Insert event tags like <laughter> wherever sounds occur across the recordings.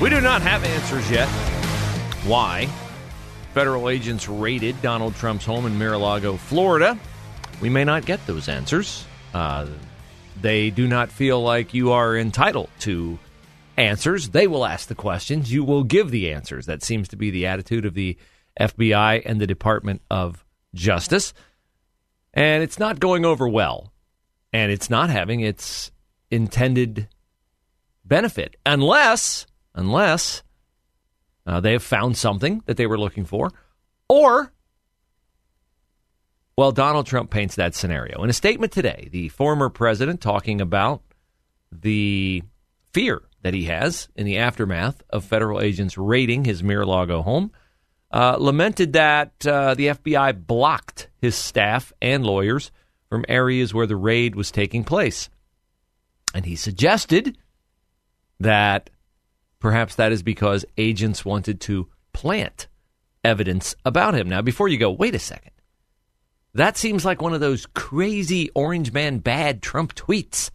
We do not have answers yet. Why? Federal agents raided Donald Trump's home in Mar-a-Lago, Florida. We may not get those answers. Uh, they do not feel like you are entitled to answers. They will ask the questions. You will give the answers. That seems to be the attitude of the FBI and the Department of Justice. And it's not going over well. And it's not having its intended benefit unless unless uh, they have found something that they were looking for, or, well, Donald Trump paints that scenario. In a statement today, the former president talking about the fear that he has in the aftermath of federal agents raiding his Mar-a-Lago home, uh, lamented that uh, the FBI blocked his staff and lawyers from areas where the raid was taking place. And he suggested that Perhaps that is because agents wanted to plant evidence about him. Now, before you go, wait a second. That seems like one of those crazy orange man bad Trump tweets.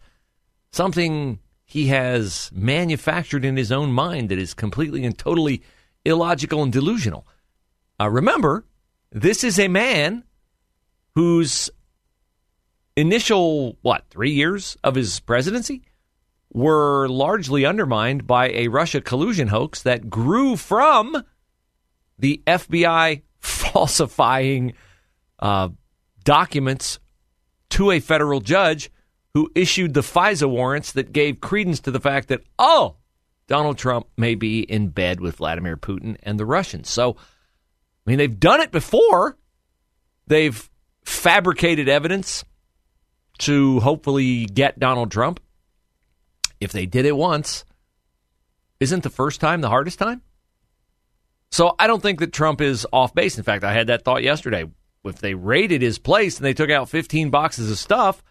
Something he has manufactured in his own mind that is completely and totally illogical and delusional. Uh, remember, this is a man whose initial, what, three years of his presidency were largely undermined by a Russia collusion hoax that grew from the FBI <laughs> falsifying uh, documents to a federal judge who issued the FISA warrants that gave credence to the fact that, oh, Donald Trump may be in bed with Vladimir Putin and the Russians. So, I mean, they've done it before. They've fabricated evidence to hopefully get Donald Trump if they did it once, isn't the first time the hardest time? So I don't think that Trump is off base. In fact, I had that thought yesterday. If they raided his place and they took out 15 boxes of stuff,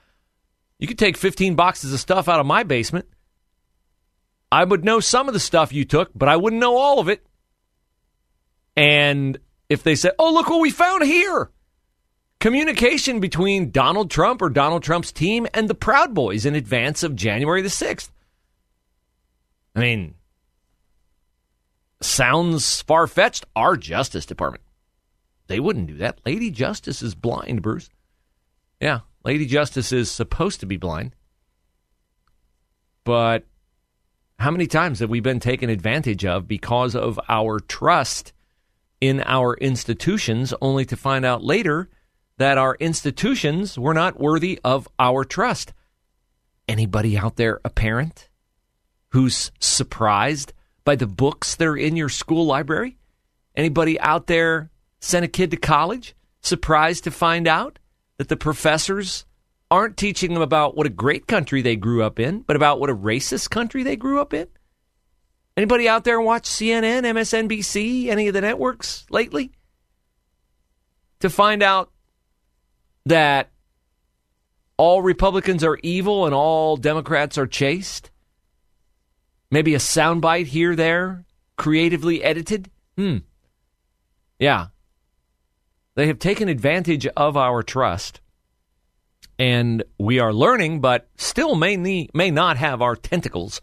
you could take 15 boxes of stuff out of my basement. I would know some of the stuff you took, but I wouldn't know all of it. And if they said, oh, look what we found here communication between Donald Trump or Donald Trump's team and the Proud Boys in advance of January the 6th. I mean, sounds far fetched. Our Justice Department. They wouldn't do that. Lady Justice is blind, Bruce. Yeah, Lady Justice is supposed to be blind. But how many times have we been taken advantage of because of our trust in our institutions, only to find out later that our institutions were not worthy of our trust? Anybody out there a parent? Who's surprised by the books that are in your school library? Anybody out there sent a kid to college surprised to find out that the professors aren't teaching them about what a great country they grew up in, but about what a racist country they grew up in? Anybody out there watch CNN, MSNBC, any of the networks lately? To find out that all Republicans are evil and all Democrats are chaste? Maybe a soundbite here, there, creatively edited. Hmm. Yeah. They have taken advantage of our trust, and we are learning, but still may, need, may not have our tentacles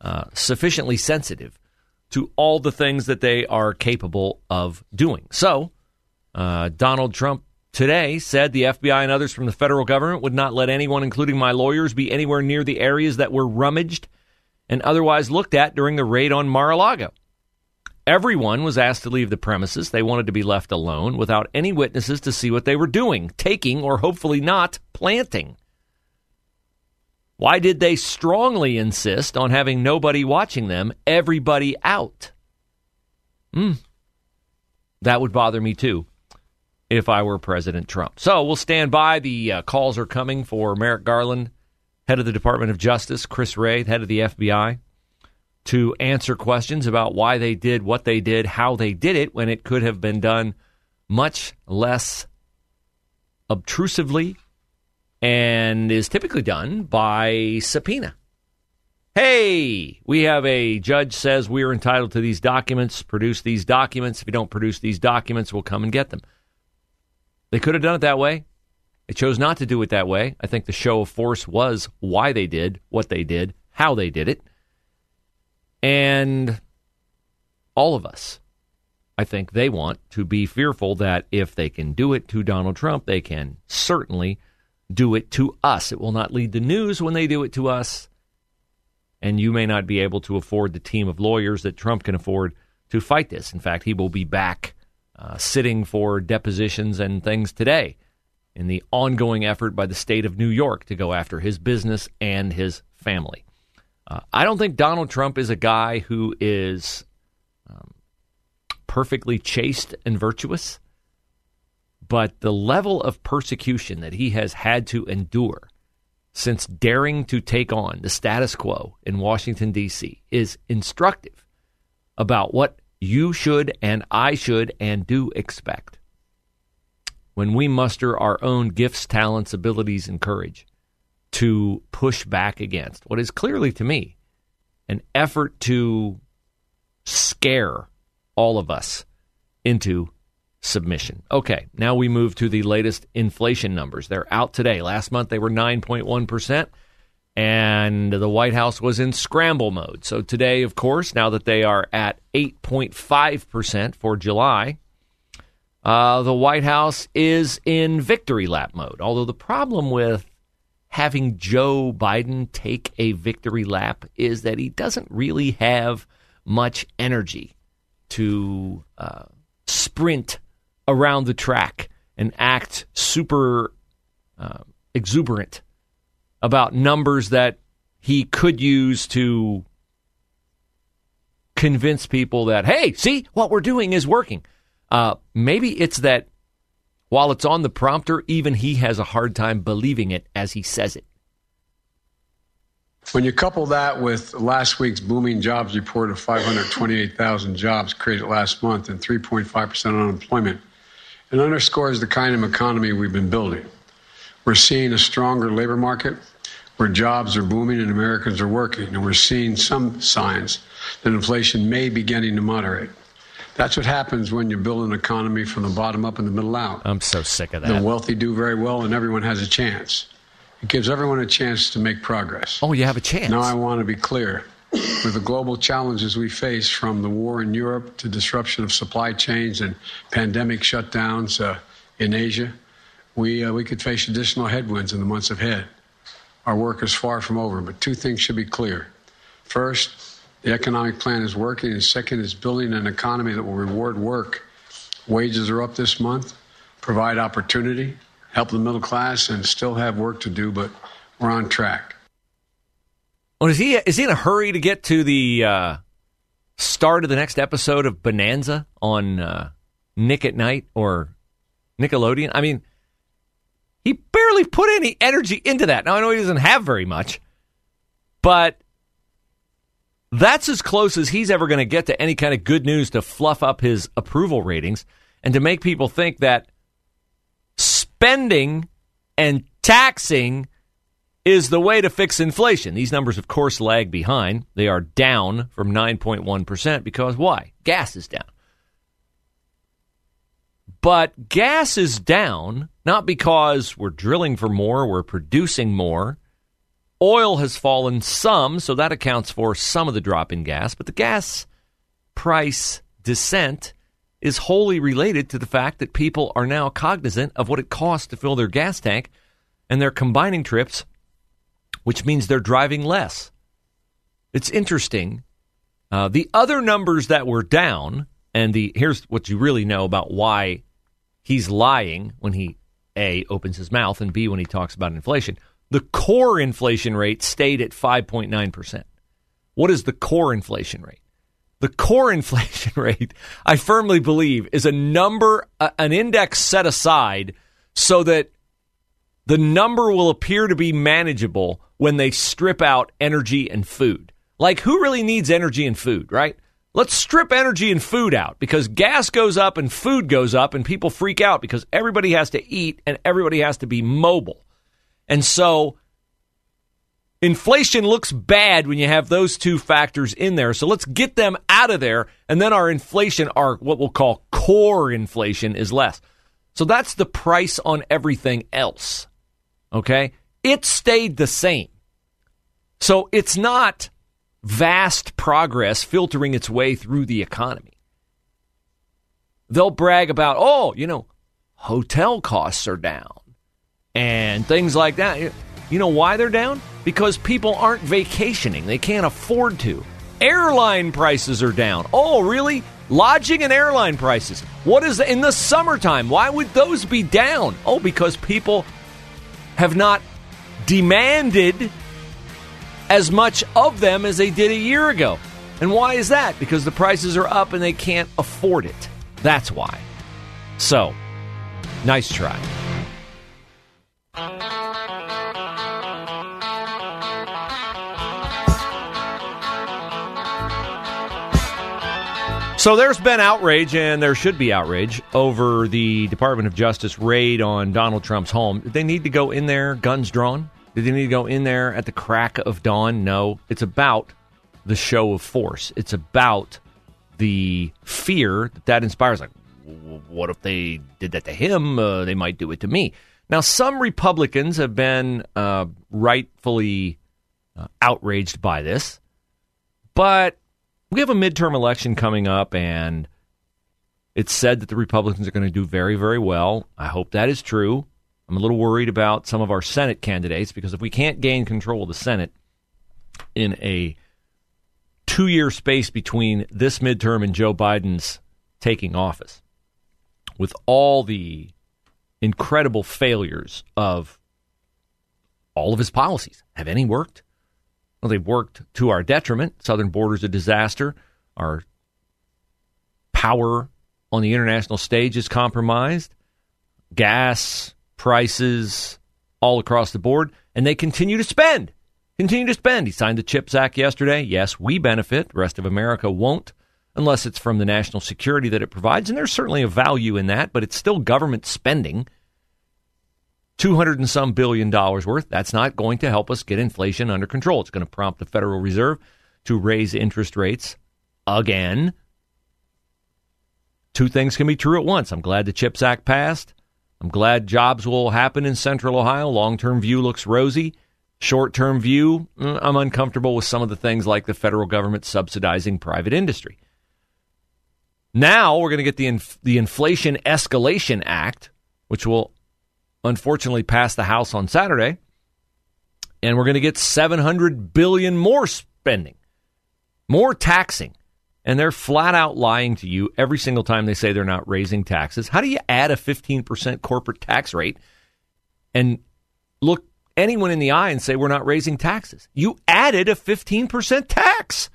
uh, sufficiently sensitive to all the things that they are capable of doing. So, uh, Donald Trump today said the FBI and others from the federal government would not let anyone, including my lawyers, be anywhere near the areas that were rummaged and otherwise looked at during the raid on Mar a Lago. Everyone was asked to leave the premises. They wanted to be left alone without any witnesses to see what they were doing, taking, or hopefully not planting. Why did they strongly insist on having nobody watching them, everybody out? Hmm. That would bother me too if I were President Trump. So we'll stand by. The uh, calls are coming for Merrick Garland, head of the Department of Justice, Chris Wray, head of the FBI, to answer questions about why they did what they did, how they did it, when it could have been done much less obtrusively and is typically done by subpoena. Hey, we have a judge says we're entitled to these documents, produce these documents. If you don't produce these documents, we'll come and get them. They could have done it that way. They chose not to do it that way. I think the show of force was why they did what they did, how they did it. And all of us, I think they want to be fearful that if they can do it to Donald Trump, they can certainly do it to us. It will not lead the news when they do it to us. And you may not be able to afford the team of lawyers that Trump can afford to fight this. In fact, he will be back uh, sitting for depositions and things today in the ongoing effort by the state of New York to go after his business and his family. Uh, I don't think Donald Trump is a guy who is um, perfectly chaste and virtuous but the level of persecution that he has had to endure since daring to take on the status quo in Washington, D.C., is instructive about what you should and I should and do expect when we muster our own gifts, talents, abilities, and courage to push back against what is clearly to me an effort to scare all of us into submission. Okay, now we move to the latest inflation numbers. They're out today. Last month they were 9.1%, and the White House was in scramble mode. So today, of course, now that they are at 8.5% for July, uh, the White House is in victory lap mode. Although the problem with having Joe Biden take a victory lap is that he doesn't really have much energy to uh, sprint around the track and act super uh, exuberant about numbers that he could use to convince people that, hey, see, what we're doing is working. Uh, maybe it's that while it's on the prompter, even he has a hard time believing it as he says it. When you couple that with last week's booming jobs report of 528,000 jobs created last month and 3.5% unemployment, it underscores the kind of economy we've been building. We're seeing a stronger labor market where jobs are booming and Americans are working, and we're seeing some signs that inflation may be beginning to moderate. That's what happens when you build an economy from the bottom up and the middle out. I'm so sick of that. The wealthy do very well, and everyone has a chance. It gives everyone a chance to make progress. Oh, you have a chance. Now, I want to be clear. With the global challenges we face, from the war in Europe to disruption of supply chains and pandemic shutdowns uh, in Asia, we, uh, we could face additional headwinds in the months ahead. Our work is far from over, but two things should be clear. First, the economic plan is working, and second is building an economy that will reward work. Wages are up this month, provide opportunity, help the middle class, and still have work to do, but we're on track. Well, is he is he in a hurry to get to the uh, start of the next episode of Bonanza on uh, Nick at Night or Nickelodeon? I mean, he barely put any energy into that. Now I know he doesn't have very much, but that's as close as he's ever going to get to any kind of good news to fluff up his approval ratings and to make people think that spending and taxing is the way to fix inflation. These numbers, of course, lag behind. They are down from 9.1% because why? Gas is down. But gas is down not because we're drilling for more, we're producing more. Oil has fallen some, so that accounts for some of the drop in gas, but the gas price descent is wholly related to the fact that people are now cognizant of what it costs to fill their gas tank and they're combining trips which means they're driving less. It's interesting Uh, the other numbers that were down, and the here's what you really know about why he's lying when he a opens his mouth and b when he talks about inflation. The core inflation rate stayed at 5.9 percent. What is the core inflation rate? The core <laughs> inflation rate, I firmly believe, is a number, an index set aside so that the number will appear to be manageable when they strip out energy and food. Like, who really needs energy and food, right? Let's strip energy and food out because gas goes up and food goes up and people freak out because everybody has to eat and everybody has to be mobile. And so inflation looks bad when you have those two factors in there. So let's get them out of there. And then our inflation, our what we'll call core inflation, is less. So that's the price on everything else. Okay? It stayed the same. So it's not vast progress filtering its way through the economy. They'll brag about, oh, you know, hotel costs are down and things like that. You know why they're down? Because people aren't vacationing. They can't afford to. Airline prices are down. Oh, really? Lodging and airline prices. What is in the summertime? Why would those be down? Oh, because people have not demanded as much of them as they did a year ago. And why is that? Because the prices are up and they can't afford it. That's why. So, nice try. So there's been outrage, and there should be outrage over the Department of Justice raid on Donald Trump's home. Did they need to go in there, guns drawn? Did they need to go in there at the crack of dawn? No. It's about the show of force. It's about the fear that that inspires. Like, what if they did that to him? Uh, they might do it to me. Now, some Republicans have been uh, rightfully uh, outraged by this, but we have a midterm election coming up, and it's said that the Republicans are going to do very, very well. I hope that is true. I'm a little worried about some of our Senate candidates because if we can't gain control of the Senate in a two year space between this midterm and Joe Biden's taking office, with all the incredible failures of all of his policies, have any worked? Well, they've worked to our detriment. Southern border's a disaster. Our power on the international stage is compromised. Gas prices all across the board, and they continue to spend. Continue to spend. He signed the CHIPS Act yesterday. Yes, we benefit. The rest of America won't, unless it's from the national security that it provides. And there's certainly a value in that, but it's still government spending. 200 and some billion dollars worth. That's not going to help us get inflation under control. It's going to prompt the Federal Reserve to raise interest rates again. Two things can be true at once. I'm glad the CHIPS Act passed. I'm glad jobs will happen in Central Ohio. Long term view looks rosy. Short term view, mm, I'm uncomfortable with some of the things like the federal government subsidizing private industry. Now we're going to get the, inf- the Inflation Escalation Act, which will unfortunately passed the House on Saturday, and we're going to get 700 billion more spending, more taxing. And they're flat out lying to you every single time they say they're not raising taxes. How do you add a 15% corporate tax rate and look anyone in the eye and say we're not raising taxes? You added a 15% tax.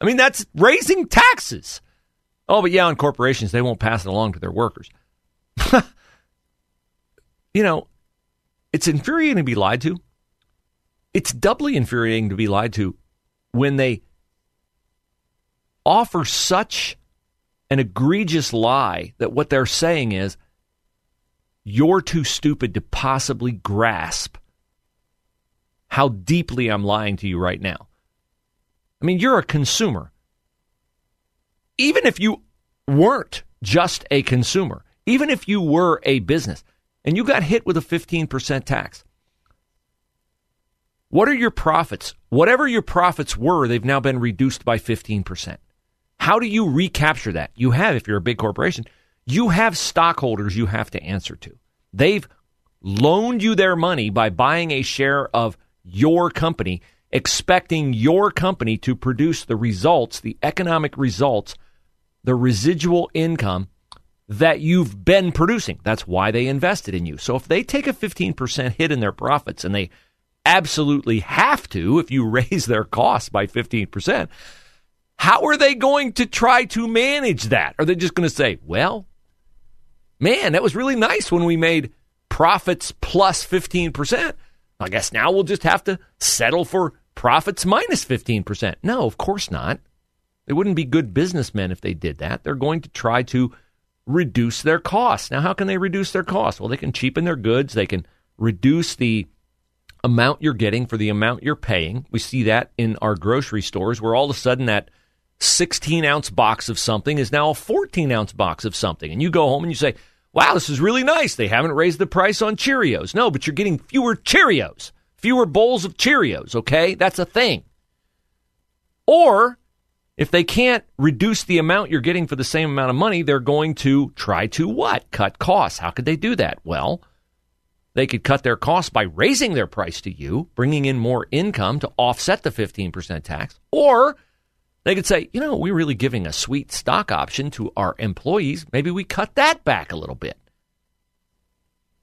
I mean, that's raising taxes. Oh, but yeah, on corporations, they won't pass it along to their workers. <laughs> you know, it's infuriating to be lied to. It's doubly infuriating to be lied to when they offer such an egregious lie that what they're saying is you're too stupid to possibly grasp how deeply I'm lying to you right now. I mean, you're a consumer. Even if you weren't just a consumer, even if you were a business, and you got hit with a 15% tax. What are your profits? Whatever your profits were, they've now been reduced by 15%. How do you recapture that? You have, if you're a big corporation, you have stockholders you have to answer to. They've loaned you their money by buying a share of your company, expecting your company to produce the results, the economic results, the residual income that you've been producing. That's why they invested in you. So if they take a 15% hit in their profits and they absolutely have to if you <laughs> raise their costs by 15%, how are they going to try to manage that? Are they just going to say, well, man, that was really nice when we made profits plus 15%. I guess now we'll just have to settle for profits minus 15%. No, of course not. They wouldn't be good businessmen if they did that. They're going to try to reduce their costs. Now, how can they reduce their costs? Well, they can cheapen their goods, they can reduce the amount you're getting for the amount you're paying. We see that in our grocery stores where all of a sudden that 16 ounce box of something is now a 14 ounce box of something. And you go home and you say, wow, this is really nice. They haven't raised the price on Cheerios. No, but you're getting fewer Cheerios, fewer bowls of Cheerios, okay? That's a thing. Or if they can't reduce the amount you're getting for the same amount of money, they're going to try to what? Cut costs. How could they do that? Well, they could cut their costs by raising their price to you, bringing in more income to offset the 15% tax, or they could say, you know, we're really giving a sweet stock option to our employees. Maybe we cut that back a little bit.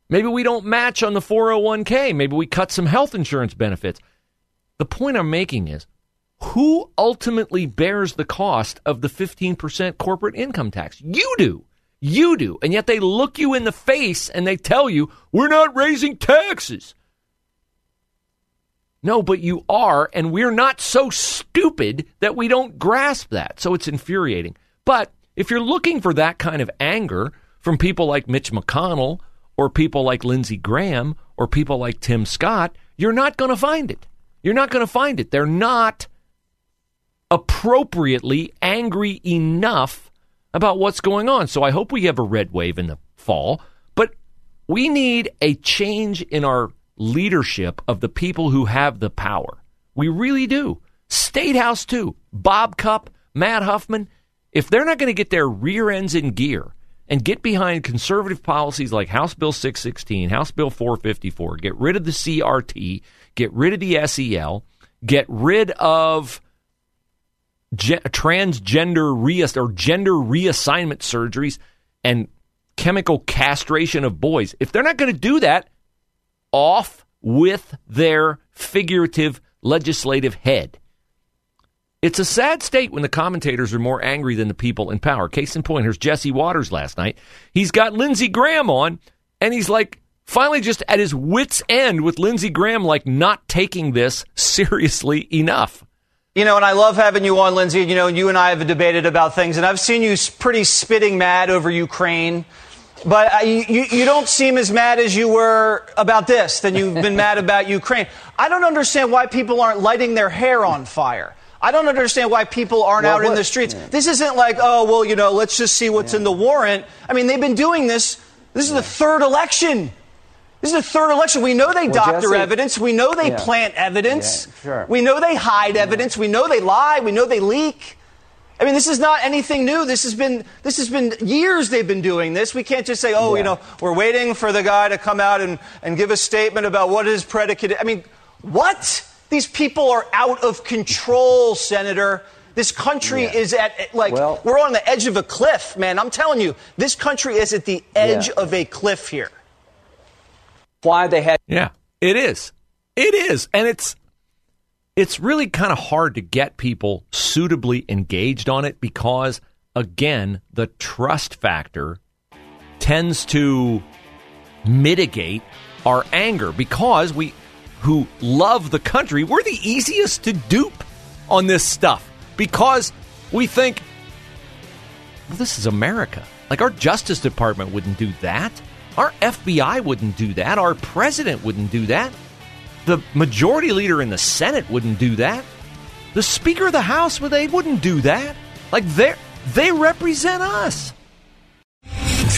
Maybe we don't match on the 401k. Maybe we cut some health insurance benefits. The point I'm making is who ultimately bears the cost of the 15% corporate income tax? You do. You do. And yet they look you in the face and they tell you, we're not raising taxes. No, but you are, and we're not so stupid that we don't grasp that. So it's infuriating. But if you're looking for that kind of anger from people like Mitch McConnell or people like Lindsey Graham or people like Tim Scott, you're not going to find it. You're not going to find it. They're not appropriately angry enough about what's going on. So I hope we have a red wave in the fall, but we need a change in our leadership of the people who have the power. We really do. State House, too. Bob Cupp, Matt Huffman, if they're not going to get their rear ends in gear and get behind conservative policies like House Bill 616, House Bill 454, get rid of the CRT, get rid of the SEL, get rid of ge- transgender reass- or gender reassignment surgeries and chemical castration of boys. If they're not going to do that, off with their figurative legislative head. It's a sad state when the commentators are more angry than the people in power. Case in point, here's Jesse Watters last night. He's got Lindsey Graham on, and he's like finally just at his wits' end with Lindsey Graham, like not taking this seriously enough. You know, and I love having you on, Lindsey. You know, you and I have debated about things, and I've seen you pretty spitting mad over Ukraine. But uh, you, you don't seem as mad as you were about this than you've been mad <laughs> about Ukraine. I don't understand why people aren't lighting their hair on fire. I don't understand why people aren't well, out what, in the streets. Yeah. This isn't like, oh, well, you know, let's just see what's yeah. in the warrant. I mean, they've been doing this. This is yeah. the third election. This is the third election. We know they well, doctor Jesse, evidence. We know they yeah. plant evidence. Yeah, sure. We know they hide evidence. We know they lie. We know they leak. I mean, this is not anything new. This has been this has been years they've been doing this. We can't just say, oh, yeah. you know, we're waiting for the guy to come out and, and give a statement about what is predicate. I mean, what? These people are out of control, Senator. This country yeah. is at like well, we're on the edge of a cliff, man. I'm telling you, this country is at the edge yeah. of a cliff here why they had. Yeah, it is. It is. And it's it's really kind of hard to get people suitably engaged on it because again, the trust factor tends to mitigate our anger because we who love the country, we're the easiest to dupe on this stuff because we think well, this is America. Like our Justice Department wouldn't do that. Our FBI wouldn't do that. Our president wouldn't do that. The majority leader in the Senate wouldn't do that. The Speaker of the House, well, they wouldn't do that. Like they they represent us.